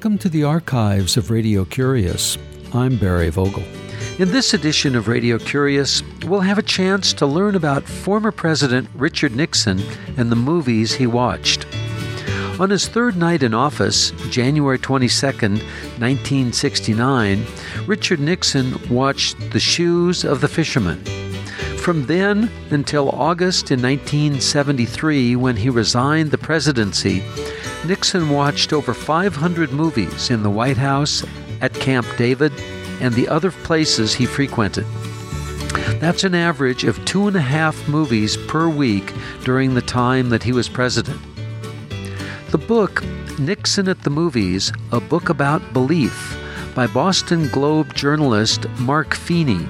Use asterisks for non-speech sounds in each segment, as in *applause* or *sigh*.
Welcome to the archives of Radio Curious. I'm Barry Vogel. In this edition of Radio Curious, we'll have a chance to learn about former President Richard Nixon and the movies he watched. On his third night in office, January 22, 1969, Richard Nixon watched The Shoes of the Fisherman. From then until August in 1973, when he resigned the presidency, Nixon watched over 500 movies in the White House, at Camp David, and the other places he frequented. That's an average of two and a half movies per week during the time that he was president. The book, Nixon at the Movies A Book About Belief, by Boston Globe journalist Mark Feeney,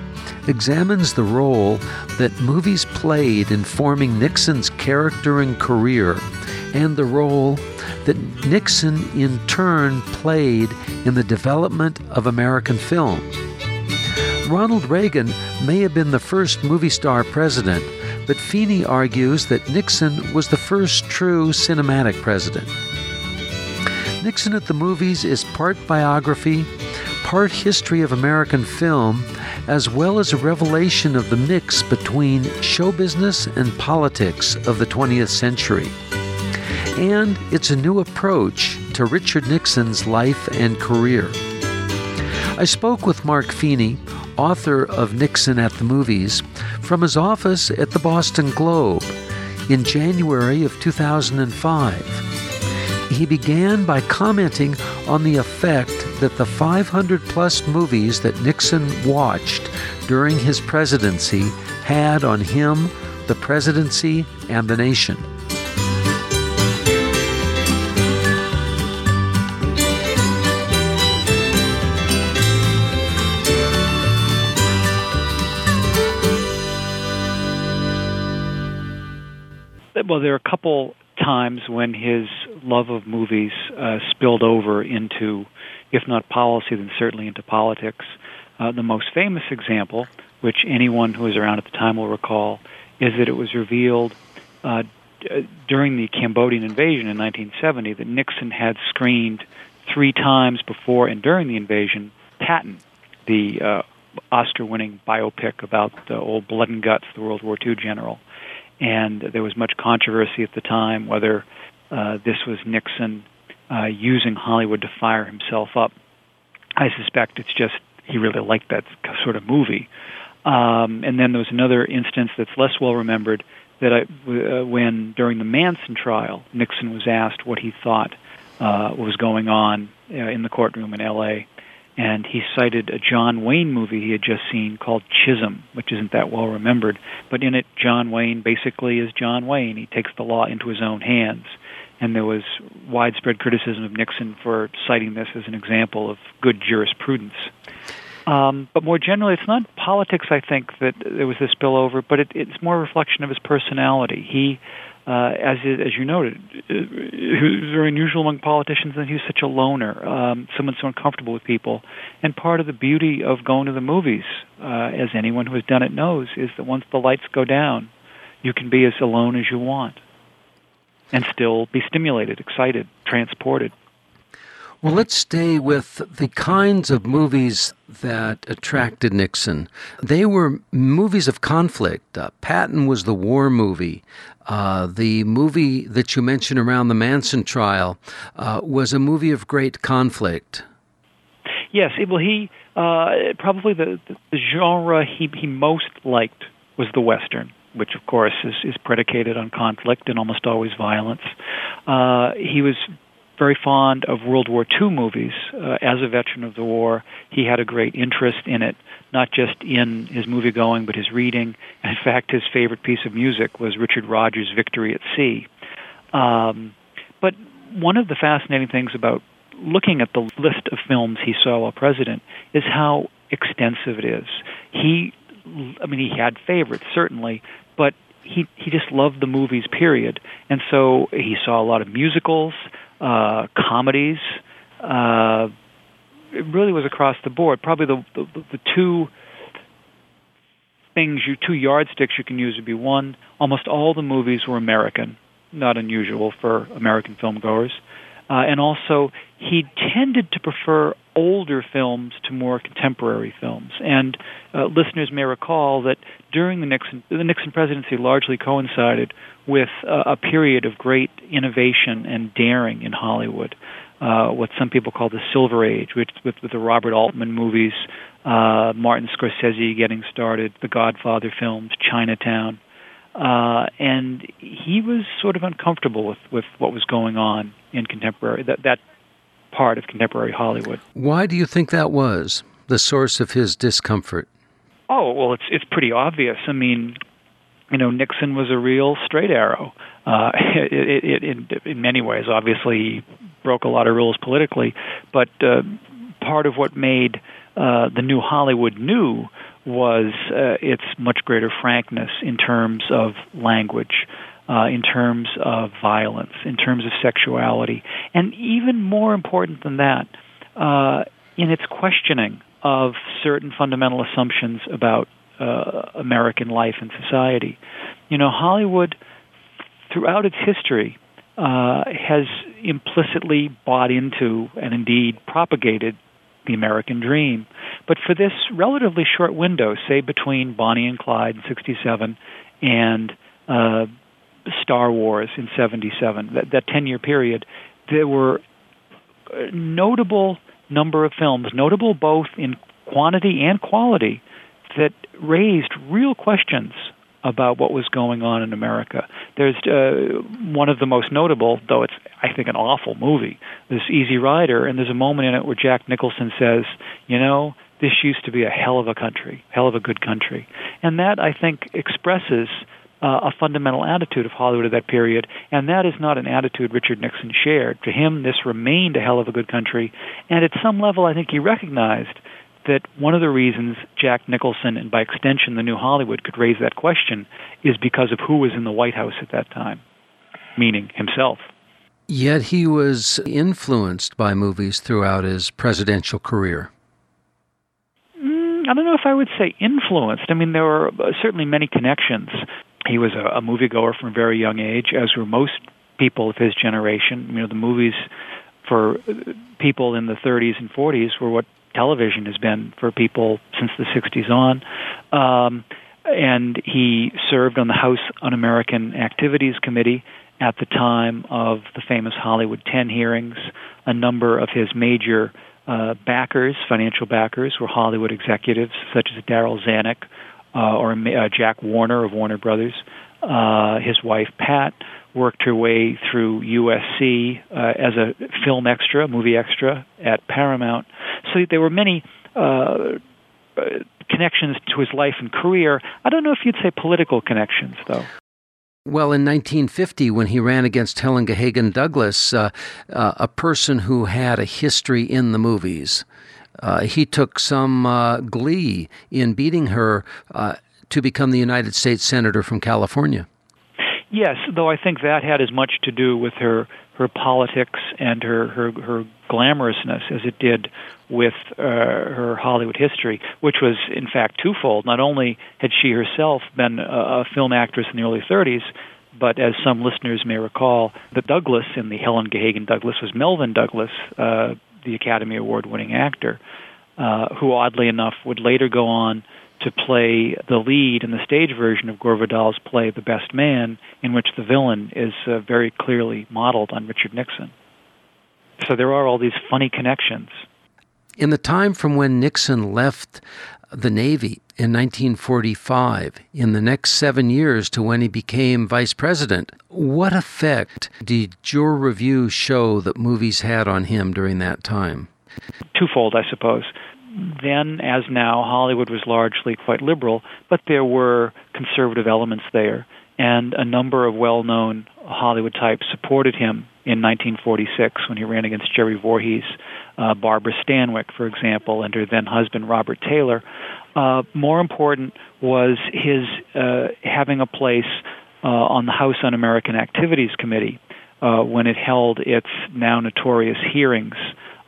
examines the role that movies played in forming Nixon's character and career, and the role that Nixon in turn played in the development of American film. Ronald Reagan may have been the first movie star president, but Feeney argues that Nixon was the first true cinematic president. Nixon at the Movies is part biography, part history of American film, as well as a revelation of the mix between show business and politics of the 20th century. And it's a new approach to Richard Nixon's life and career. I spoke with Mark Feeney, author of Nixon at the Movies, from his office at the Boston Globe in January of 2005 he began by commenting on the effect that the 500 plus movies that Nixon watched during his presidency had on him, the presidency, and the nation. Well, there are a couple times when his love of movies uh, spilled over into, if not policy, then certainly into politics. Uh, the most famous example, which anyone who was around at the time will recall, is that it was revealed uh, during the Cambodian invasion in 1970 that Nixon had screened three times before and during the invasion Patton, the uh, Oscar-winning biopic about the old blood and guts, the World War II general and there was much controversy at the time whether uh, this was Nixon uh, using Hollywood to fire himself up. I suspect it's just he really liked that sort of movie. Um, and then there was another instance that's less well remembered that I, uh, when during the Manson trial, Nixon was asked what he thought uh, was going on uh, in the courtroom in L.A and he cited a John Wayne movie he had just seen called Chisum, which isn't that well remembered. But in it, John Wayne basically is John Wayne. He takes the law into his own hands. And there was widespread criticism of Nixon for citing this as an example of good jurisprudence. Um, but more generally, it's not politics, I think, that there was this spillover, but it, it's more a reflection of his personality. He uh, as as you noted, uh, who's very unusual among politicians, and he's such a loner, um, someone so uncomfortable with people. And part of the beauty of going to the movies, uh, as anyone who has done it knows, is that once the lights go down, you can be as alone as you want, and still be stimulated, excited, transported. Well, let's stay with the kinds of movies that attracted Nixon. They were movies of conflict. Uh, Patton was the war movie. Uh, the movie that you mentioned around the Manson trial uh, was a movie of great conflict. Yes, well, he uh, probably the, the genre he he most liked was the western which of course is, is predicated on conflict and almost always violence. Uh, he was very fond of World War II movies. Uh, as a veteran of the war, he had a great interest in it, not just in his movie going, but his reading. In fact, his favorite piece of music was Richard Rodgers' Victory at Sea. Um, but one of the fascinating things about looking at the list of films he saw while president is how extensive it is. He, I mean, he had favorites, certainly, but he he just loved the movies period and so he saw a lot of musicals uh, comedies. Uh, it really was across the board. Probably the, the, the two things, you two yardsticks you can use would be one. Almost all the movies were American, not unusual for American film goers. Uh, and also, he tended to prefer older films to more contemporary films. And uh, listeners may recall that during the Nixon, the Nixon presidency largely coincided with uh, a period of great innovation and daring in Hollywood. Uh, what some people call the Silver Age, which with, with the Robert Altman movies, uh, Martin Scorsese getting started, the Godfather films, Chinatown, uh, and he was sort of uncomfortable with, with what was going on in contemporary that that part of contemporary Hollywood. Why do you think that was the source of his discomfort? Oh well, it's it's pretty obvious. I mean, you know, Nixon was a real straight arrow. Uh, *laughs* it, it, it, in many ways, obviously, he broke a lot of rules politically, but uh, part of what made uh, the new Hollywood new was uh, its much greater frankness in terms of language, uh, in terms of violence, in terms of sexuality, and even more important than that, uh, in its questioning of certain fundamental assumptions about uh, American life and society. You know, Hollywood, throughout its history, uh, has implicitly bought into and indeed propagated the American dream. But for this relatively short window, say between Bonnie and Clyde in 67 and uh, Star Wars in 77, that, that 10 year period, there were a notable number of films, notable both in quantity and quality, that raised real questions about what was going on in America. There's uh, one of the most notable, though it's I think an awful movie, this Easy Rider, and there's a moment in it where Jack Nicholson says, "You know, this used to be a hell of a country, hell of a good country," and that I think expresses. Uh, a fundamental attitude of Hollywood at that period, and that is not an attitude Richard Nixon shared. To him, this remained a hell of a good country, and at some level, I think he recognized that one of the reasons Jack Nicholson and by extension the new Hollywood could raise that question is because of who was in the White House at that time, meaning himself. Yet he was influenced by movies throughout his presidential career. I don't know if I would say influenced. I mean, there were uh, certainly many connections. He was a, a moviegoer from a very young age, as were most people of his generation. You know, the movies for people in the 30s and 40s were what television has been for people since the 60s on. Um, and he served on the House Un American Activities Committee at the time of the famous Hollywood 10 hearings. A number of his major uh, backers, financial backers, were Hollywood executives such as Darryl Zanuck uh, or uh, Jack Warner of Warner Brothers. Uh, his wife, Pat, worked her way through USC uh, as a film extra, movie extra at Paramount. So there were many uh, connections to his life and career. I don't know if you'd say political connections, though. Well, in 1950, when he ran against Helen Gahagan Douglas, uh, uh, a person who had a history in the movies, uh, he took some uh, glee in beating her uh, to become the United States Senator from California. Yes, though I think that had as much to do with her her politics and her her, her glamorousness as it did with uh, her Hollywood history, which was in fact twofold. Not only had she herself been a, a film actress in the early 30s, but as some listeners may recall, the Douglas in the Helen Gahagan Douglas was Melvyn Douglas, uh, the Academy Award winning actor, uh, who oddly enough would later go on to play the lead in the stage version of Gore Vidal's play The Best Man, in which the villain is uh, very clearly modeled on Richard Nixon. So there are all these funny connections. In the time from when Nixon left the Navy in 1945, in the next seven years to when he became vice president, what effect did your review show that movies had on him during that time? Twofold, I suppose then, as now, Hollywood was largely quite liberal, but there were conservative elements there. And a number of well known Hollywood types supported him in 1946 when he ran against Jerry Voorhis, uh, Barbara Stanwyck, for example, and her then husband, Robert Taylor. Uh, more important was his uh, having a place uh, on the House Un American Activities Committee uh, when it held its now notorious hearings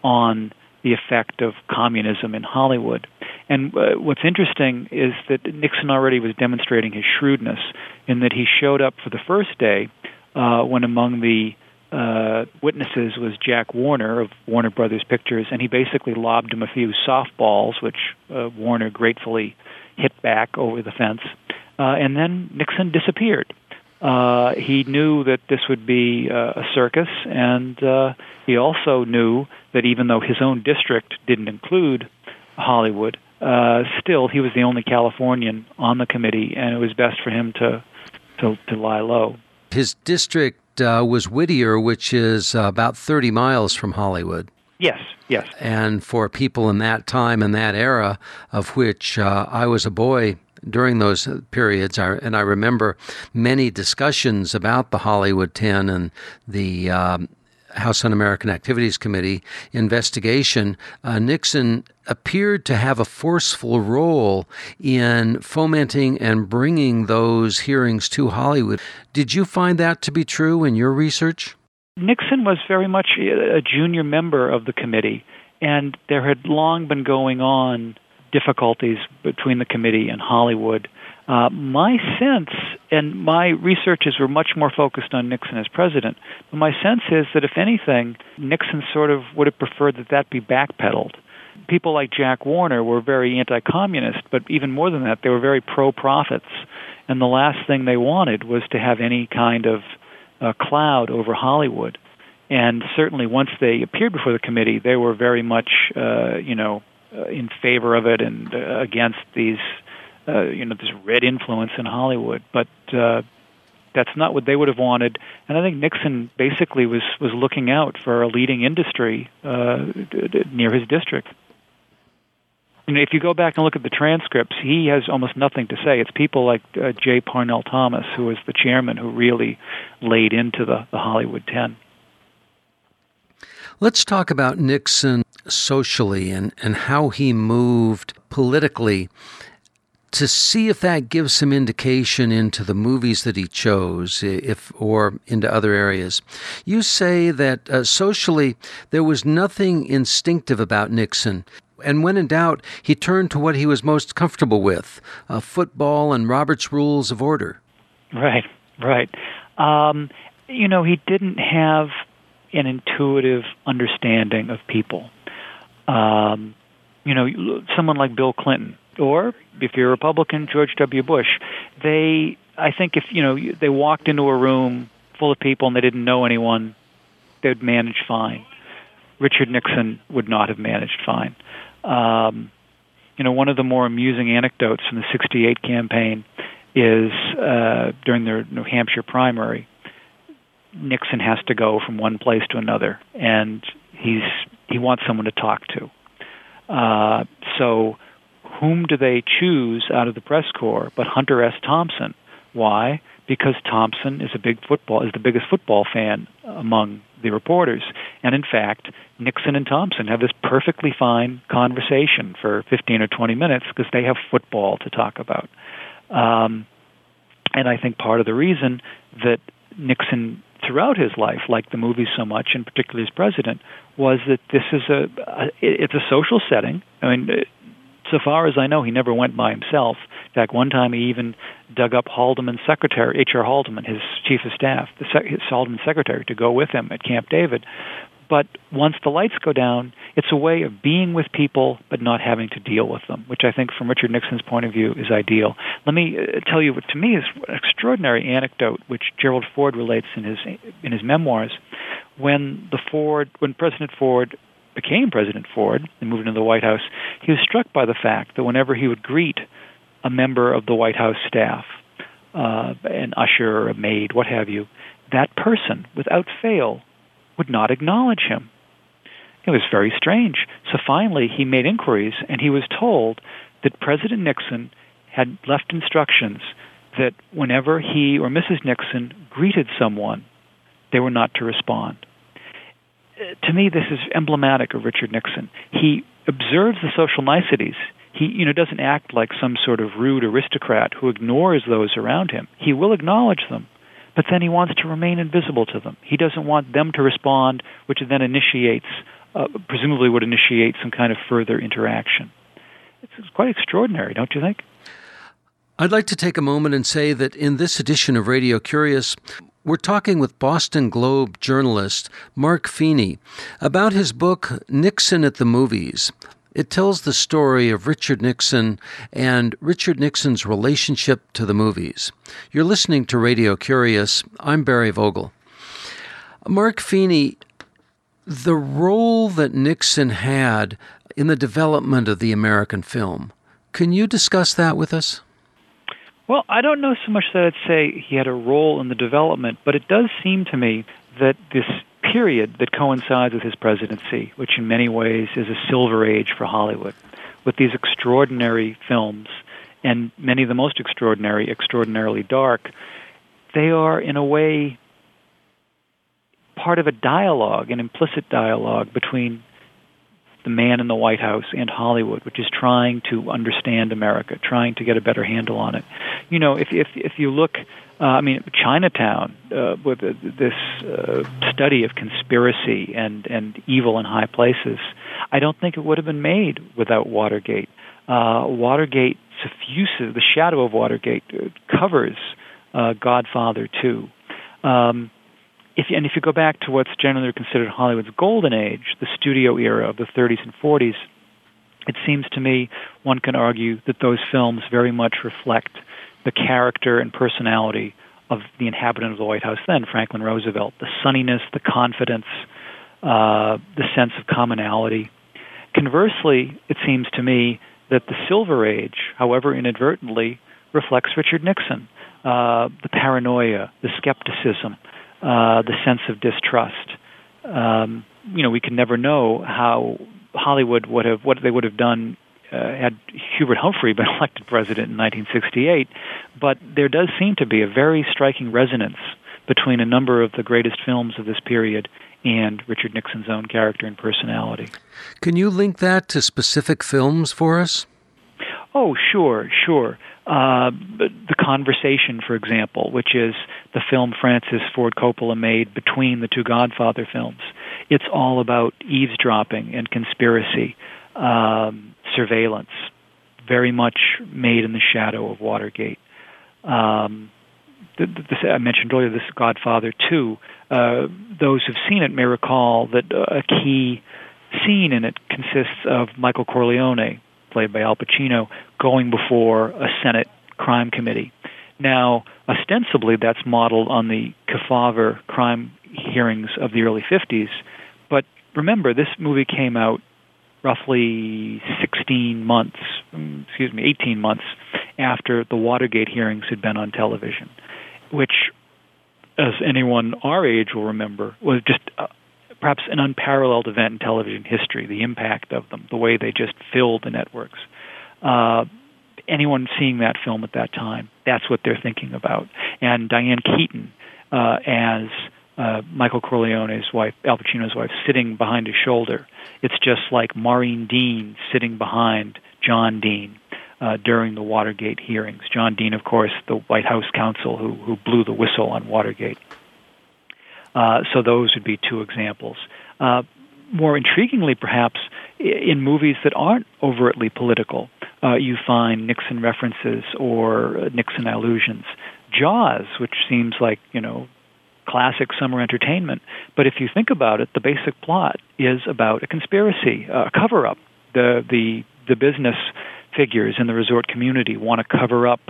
on the effect of communism in Hollywood. And uh, what's interesting is that Nixon already was demonstrating his shrewdness in that he showed up for the first day uh, when among the uh, witnesses was Jack Warner of Warner Brothers Pictures, and he basically lobbed him a few softballs, which uh, Warner gratefully hit back over the fence. Uh, and then Nixon disappeared. Uh, he knew that this would be uh, a circus, and uh, he also knew that even though his own district didn't include Hollywood, uh, still he was the only Californian on the committee, and it was best for him to to, to lie low. His district uh, was Whittier, which is uh, about 30 miles from Hollywood. Yes, yes. And for people in that time and that era, of which uh, I was a boy during those periods, I, and I remember many discussions about the Hollywood 10 and the um, House Un American Activities Committee investigation, uh, Nixon appeared to have a forceful role in fomenting and bringing those hearings to Hollywood. Did you find that to be true in your research? Nixon was very much a junior member of the committee, and there had long been going on difficulties between the committee and Hollywood. Uh, my sense, and my researches were much more focused on Nixon as president, but my sense is that if anything, Nixon sort of would have preferred that that be backpedaled. People like Jack Warner were very anti communist, but even more than that, they were very pro profits. And the last thing they wanted was to have any kind of uh, cloud over Hollywood. And certainly, once they appeared before the committee, they were very much, uh, you know, uh, in favor of it and uh, against these uh, you know this red influence in Hollywood, but uh, that's not what they would have wanted. And I think Nixon basically was was looking out for a leading industry uh, near his district. Know, if you go back and look at the transcripts, he has almost nothing to say. It's people like uh, J. Parnell Thomas, who was the chairman, who really laid into the, the Hollywood Ten. Let's talk about Nixon socially and, and how he moved politically to see if that gives some indication into the movies that he chose, if or into other areas. You say that uh, socially there was nothing instinctive about Nixon. And when in doubt, he turned to what he was most comfortable with uh, football and Robert's Rules of Order. Right, right. Um, you know, he didn't have an intuitive understanding of people. Um, you know, someone like Bill Clinton, or if you're a Republican, George W. Bush, they, I think, if you know, they walked into a room full of people and they didn't know anyone, they'd manage fine. Richard Nixon would not have managed fine. Um, you know, one of the more amusing anecdotes from the '68 campaign is uh, during their New Hampshire primary. Nixon has to go from one place to another, and he's he wants someone to talk to. Uh, so whom do they choose out of the press corps but Hunter S. Thompson? Why? Because Thompson is a big football is the biggest football fan among the reporters, and in fact, Nixon and Thompson have this perfectly fine conversation for 15 or 20 minutes because they have football to talk about. Um, and I think part of the reason that Nixon throughout his life liked the movies so much, and particularly as president, was that this is a, a it's a social setting. I mean, so far as I know, he never went by himself. In fact, one time he even dug up Haldeman's secretary, H.R. Haldeman, his chief of staff, the sec- his Haldeman's secretary, to go with him at Camp David. But once the lights go down, it's a way of being with people but not having to deal with them, which I think, from Richard Nixon's point of view, is ideal. Let me uh, tell you what to me is an extraordinary anecdote, which Gerald Ford relates in his in his memoirs. When the Ford, when President Ford became President Ford and moved into the White House, he was struck by the fact that whenever he would greet a member of the White House staff, uh, an usher a maid, what have you, that person, without fail, would not acknowledge him. It was very strange. So finally, he made inquiries, and he was told that President Nixon had left instructions that whenever he or Mrs. Nixon greeted someone, they were not to respond to me, this is emblematic of Richard Nixon. He observes the social niceties. He, you know, doesn't act like some sort of rude aristocrat who ignores those around him. He will acknowledge them, but then he wants to remain invisible to them. He doesn't want them to respond, which then initiates, uh, presumably, would initiate some kind of further interaction. It's, it's quite extraordinary, don't you think? I'd like to take a moment and say that in this edition of Radio Curious, We're talking with Boston Globe journalist Mark Feeney about his book Nixon at the Movies. It tells the story of Richard Nixon and Richard Nixon's relationship to the movies. You're listening to Radio Curious. I'm Barry Vogel. Mark Feeney, the role that Nixon had in the development of the American film, can you discuss that with us? Well, I don't know so much that I'd say he had a role in the development, but it does seem to me that this period that coincides with his presidency, which in many ways is a silver age for Hollywood, with these extraordinary films, and many of the most extraordinary, extraordinarily dark, they are in a way part of a dialogue, an implicit dialogue between the man in the White House and Hollywood, which is trying to understand America, trying to get a better handle on it. You know, if if if you look, uh, I mean, Chinatown uh, with uh, this uh, study of conspiracy and and evil in high places, I don't think it would have been made without Watergate. Uh, Watergate suffuses the shadow of Watergate uh, covers uh, Godfather 2. Um, if you, and if you go back to what's generally considered Hollywood's golden age, the studio era of the 30s and 40s, it seems to me one can argue that those films very much reflect the character and personality of the inhabitant of the White House then, Franklin Roosevelt. The sunniness, the confidence, uh, the sense of commonality. Conversely, it seems to me that the Silver Age, however inadvertently, reflects Richard Nixon. Uh, the paranoia, the skepticism, uh, the sense of distrust. Um, you know, we can never know how Hollywood would have what they would have done uh, had Hubert Humphrey *laughs* been elected president in 1968. But there does seem to be a very striking resonance between a number of the greatest films of this period and Richard Nixon's own character and personality. Can you link that to specific films for us? Oh, sure, sure. Uh, the Conversation, for example, which is the film Francis Ford Coppola made between the two Godfather films. It's all about eavesdropping and conspiracy, um, surveillance, very much made in the shadow of Watergate. Um, the, the, I mentioned earlier this Godfather 2. Uh, those who've seen it may recall that a key scene in it consists of Michael Corleone, played by Al Pacino, going before a Senate crime committee. Now, ostensibly, that's modeled on the Kefauver crime hearings of the early 50s, but remember, this movie came out roughly 16 months, excuse me, 18 months after the Watergate hearings had been on television, which, as anyone our age will remember, was just perhaps an unparalleled event in television history, the impact of them, the way they just filled the networks. Uh, anyone seeing that film at that time, that's what they're thinking about. And Diane Keaton uh, as uh, Michael Corleone's wife, Al Pacino's wife, sitting behind his shoulder. It's just like Maureen Dean sitting behind John Dean uh, during the Watergate hearings. John Dean, of course, the White House counsel who, who blew the whistle on Watergate. Uh, so those would be two examples. Uh, more intriguingly, perhaps, in movies that aren't overtly political, uh, you find Nixon references or Nixon allusions. Jaws, which seems like, you know, classic summer entertainment, but if you think about it, the basic plot is about a conspiracy, a cover up. The, the, the business figures in the resort community want to cover up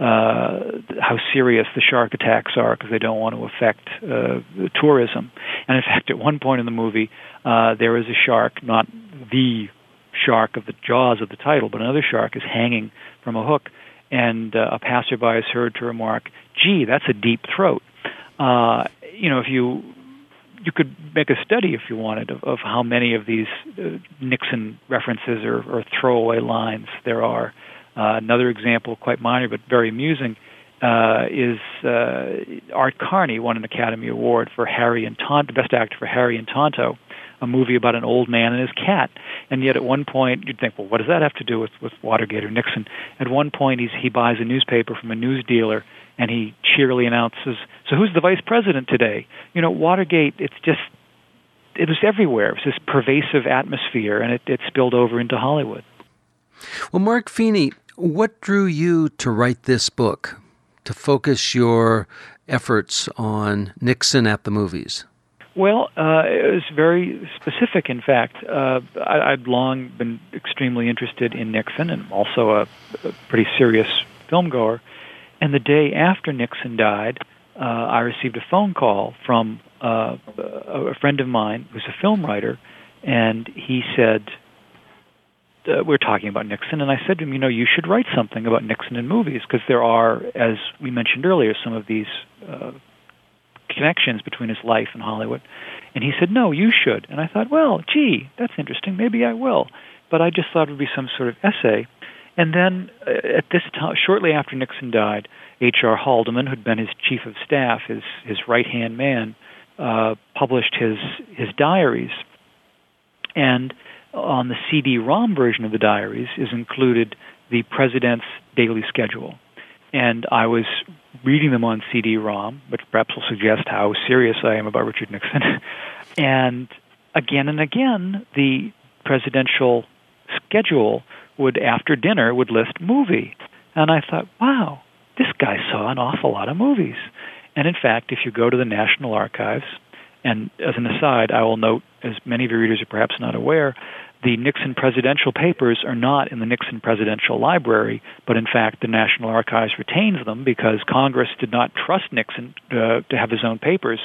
uh, how serious the shark attacks are because they don't want to affect uh, tourism. And in *laughs* fact, at one point in the movie, uh, there is a shark, not the shark of the jaws of the title, but another shark is hanging from a hook, and uh, a passerby is heard to remark, "Gee, that's a deep throat." Uh, you know, if you you could make a study if you wanted of, of how many of these uh, Nixon references or, or throwaway lines there are. Uh, another example, quite minor but very amusing, uh, is uh, Art Carney won an Academy Award for Harry and Tonto, the Best Actor for Harry and Tonto, a movie about an old man and his cat. And yet, at one point, you'd think, well, what does that have to do with with Watergate or Nixon? At one point, he's, he buys a newspaper from a news dealer, and he cheerily announces, "So who's the vice president today?" You know, Watergate. It's just it was everywhere. It was this pervasive atmosphere, and it, it spilled over into Hollywood. Well, Mark Feeney, what drew you to write this book? to focus your efforts on Nixon at the movies? Well, uh, it was very specific. In fact, uh, I, would long been extremely interested in Nixon, and also a, a pretty serious film filmgoer. And the day after Nixon died, uh, I received a phone call from uh, a friend of mine who's a film writer, and he said, uh, we are talking about Nixon, and I said to him, you know, you should write something about Nixon in movies because there are, as we mentioned earlier, some of these uh, connections between his life and Hollywood. And he said, no, you should. And I thought, well, gee, that's interesting. Maybe I will. But I just thought it would be some sort of essay. And then uh, at this time, shortly after Nixon died, H.R. Haldeman, who'd been his chief of staff, his his right hand man, uh, published his his diaries. And on the CD-ROM version of the diaries is included the president's daily schedule. And I was reading them on CD-ROM, which perhaps will suggest how serious I am about Richard Nixon. *laughs* and again and again, the presidential schedule would, after dinner, would list movie. And I thought, wow, this guy saw an awful lot of movies. And in fact, if you go to the National Archives, and as an aside, I will note, as many of your readers are perhaps not aware, the Nixon presidential papers are not in the Nixon Presidential Library, but in fact the National Archives retains them because Congress did not trust Nixon uh, to have his own papers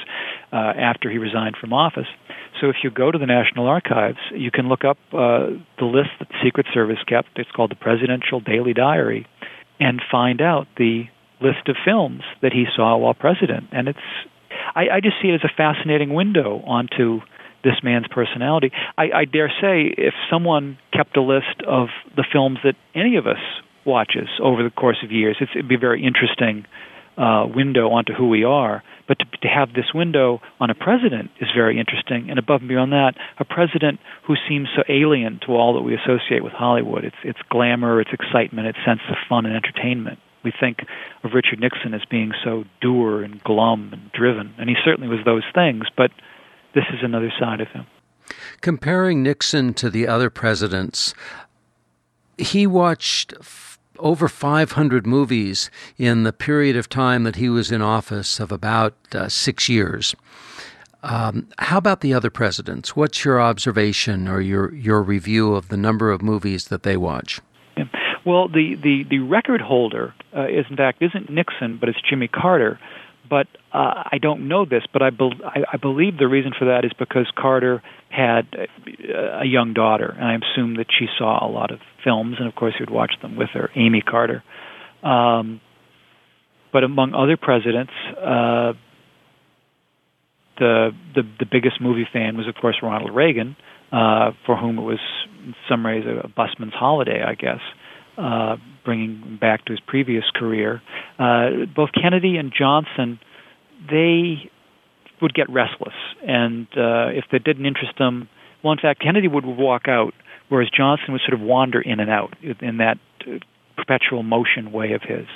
uh, after he resigned from office. So if you go to the National Archives, you can look up uh, the list that the Secret Service kept. It's called the Presidential Daily Diary, and find out the list of films that he saw while president. And it's I, I just see it as a fascinating window onto this man's personality. I, I dare say, if someone kept a list of the films that any of us watches over the course of years, it'd be a very interesting uh, window onto who we are. But to, to have this window on a president is very interesting, and above and beyond that, a president who seems so alien to all that we associate with Hollywood. It's its glamour, its excitement, its sense of fun and entertainment. We think of Richard Nixon as being so dour and glum and driven, and he certainly was those things. But this is another side of him. Comparing Nixon to the other presidents, he watched f- over 500 movies in the period of time that he was in office of about uh, six years. Um, how about the other presidents? What's your observation or your, your review of the number of movies that they watch? Yeah. Well, the, the, the record holder uh, is in fact isn't Nixon, but it's Jimmy Carter, but uh, I don't know this, but I, be- I, I believe the reason for that is because Carter had a, a young daughter, and I assume that she saw a lot of films, and of course he would watch them with her, Amy Carter. Um, but among other presidents, uh, the, the the biggest movie fan was, of course, Ronald Reagan, uh, for whom it was, in some ways, a, busman's holiday, I guess. Uh, bringing him back to his previous career. Uh, both Kennedy and Johnson, they would get restless, and uh, if that didn't interest them, well, in fact, Kennedy would walk out, whereas Johnson would sort of wander in and out in that uh, perpetual motion way of his.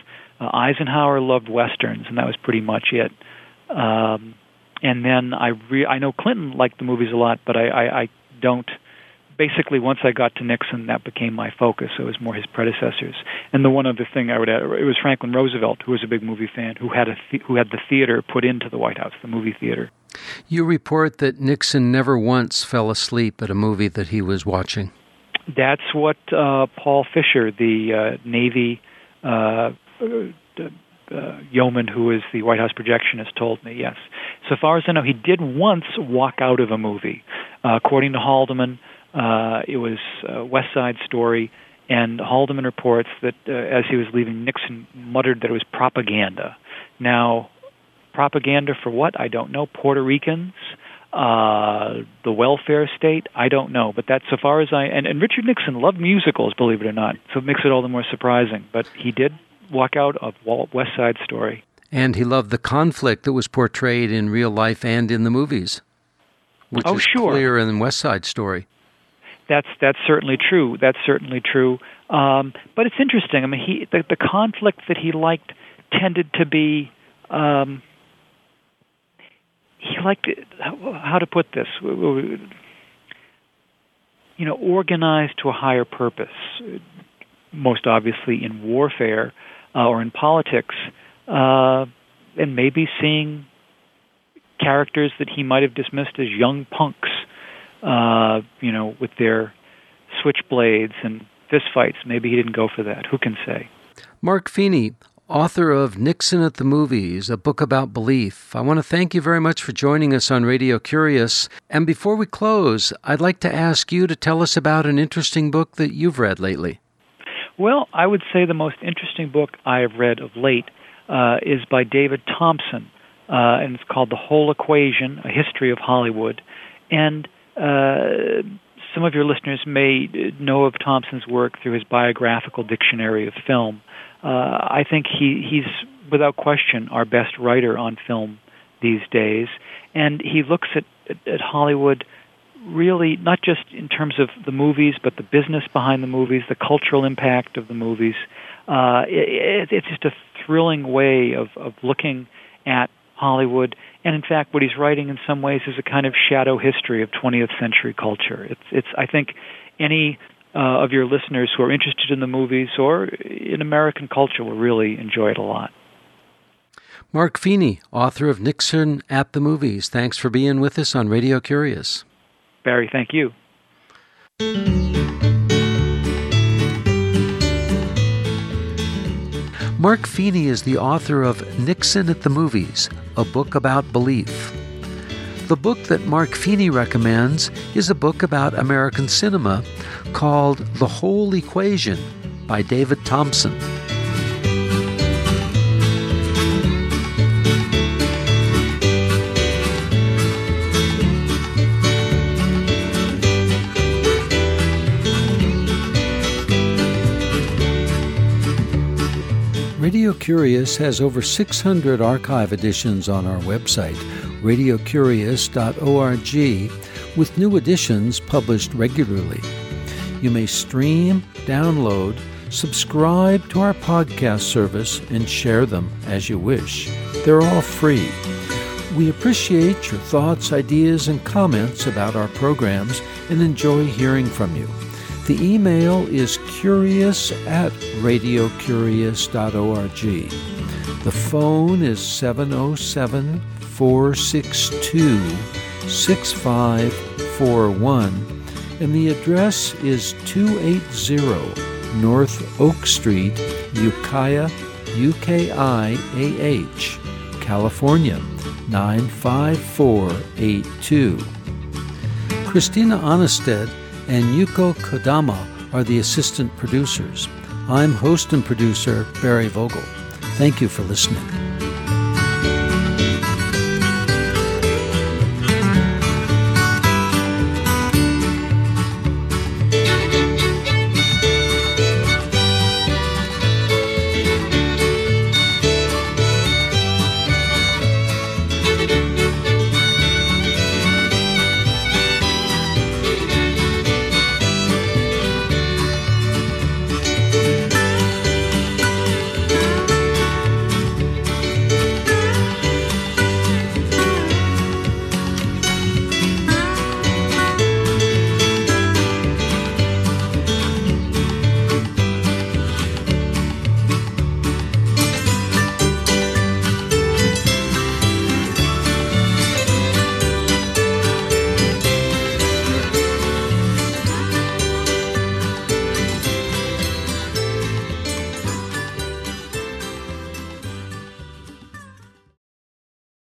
Uh, Eisenhower loved westerns, and that was pretty much it. Um, and then I re- I know Clinton liked the movies a lot, but I, I, I don't basically once I got to Nixon, that became my focus. It was more his predecessors. And the one other thing I would add, it was Franklin Roosevelt, who was a big movie fan, who had a th- who had the theater put into the White House, the movie theater. You report that Nixon never once fell asleep at a movie that he was watching. That's what uh, Paul Fisher, the uh, Navy uh, uh, yeoman who is the White House projectionist, told me. Yes, so far as I know, he did once walk out of a movie. Uh, according to Haldeman, uh, it was a West Side Story, and Haldeman reports that uh, as he was leaving, Nixon muttered that it was propaganda. Now, propaganda for what? I don't know. Puerto Ricans, uh, the welfare state, I don't know. But that's so far as I and, and Richard Nixon loved musicals, believe it or not. So it makes it all the more surprising. But he did walk out of West Side Story. And he loved the conflict that was portrayed in real life and in the movies, which oh, is sure. clear in West Side Story that's that's certainly true. That's certainly true. Um, but it's interesting. I mean, he the, the conflict that he liked tended to be. Um, he liked how to put this. You know, organized to a higher purpose. Most obviously in warfare uh, or in politics, uh, and maybe seeing characters that he might have dismissed as young punks, uh, you know, with their switchblades and fistfights. Maybe he didn't go for that. Who can say? Mark Feeney, author of Nixon at the Movies, a book about belief. I want to thank you very much for joining us on Radio Curious. And before we close, I'd like to ask you to tell us about an interesting book that you've read lately. Well, I would say the most interesting book I have read of late uh, is by David Thomson, uh, and it's called The Whole Equation A History of Hollywood. And uh, some of your listeners may know of Thomson's work through his biographical dictionary of film. Uh, I think he, he's, without question, our best writer on film these days. And he looks at, at, at Hollywood really not just in terms of the movies, but the business behind the movies, the cultural impact of the movies. Uh, it, it's just a thrilling way of, of looking at Hollywood. And in fact, what he's writing in some ways is a kind of shadow history of 20th century culture. It's, it's I think, any uh, of your listeners who are interested in the movies or in American culture will really enjoy it a lot. Mark Feeney, author of Nixon at the Movies. Thanks for being with us on Radio Curious. Barry, thank you. Mark Feeney is the author of Nixon at the Movies, a book about belief. The book that Mark Feeney recommends is a book about American cinema called The Whole Equation by David Thomson. Radio Curious has over 600 archive editions on our website, radiocurious.org, with new editions published regularly. You may stream, download, subscribe to our podcast service, and share them as you wish. They're all free. We appreciate your thoughts, ideas, and comments about our programs and enjoy hearing from you. The email is curious at radiocurious.org. The phone is 707 462 6541, and the address is 280 North Oak Street, Ukiah, UKIAH, California 95482. Christina Aanestad and Yuko Kodama are the assistant producers. I'm host and producer Barry Vogel. Thank you for listening.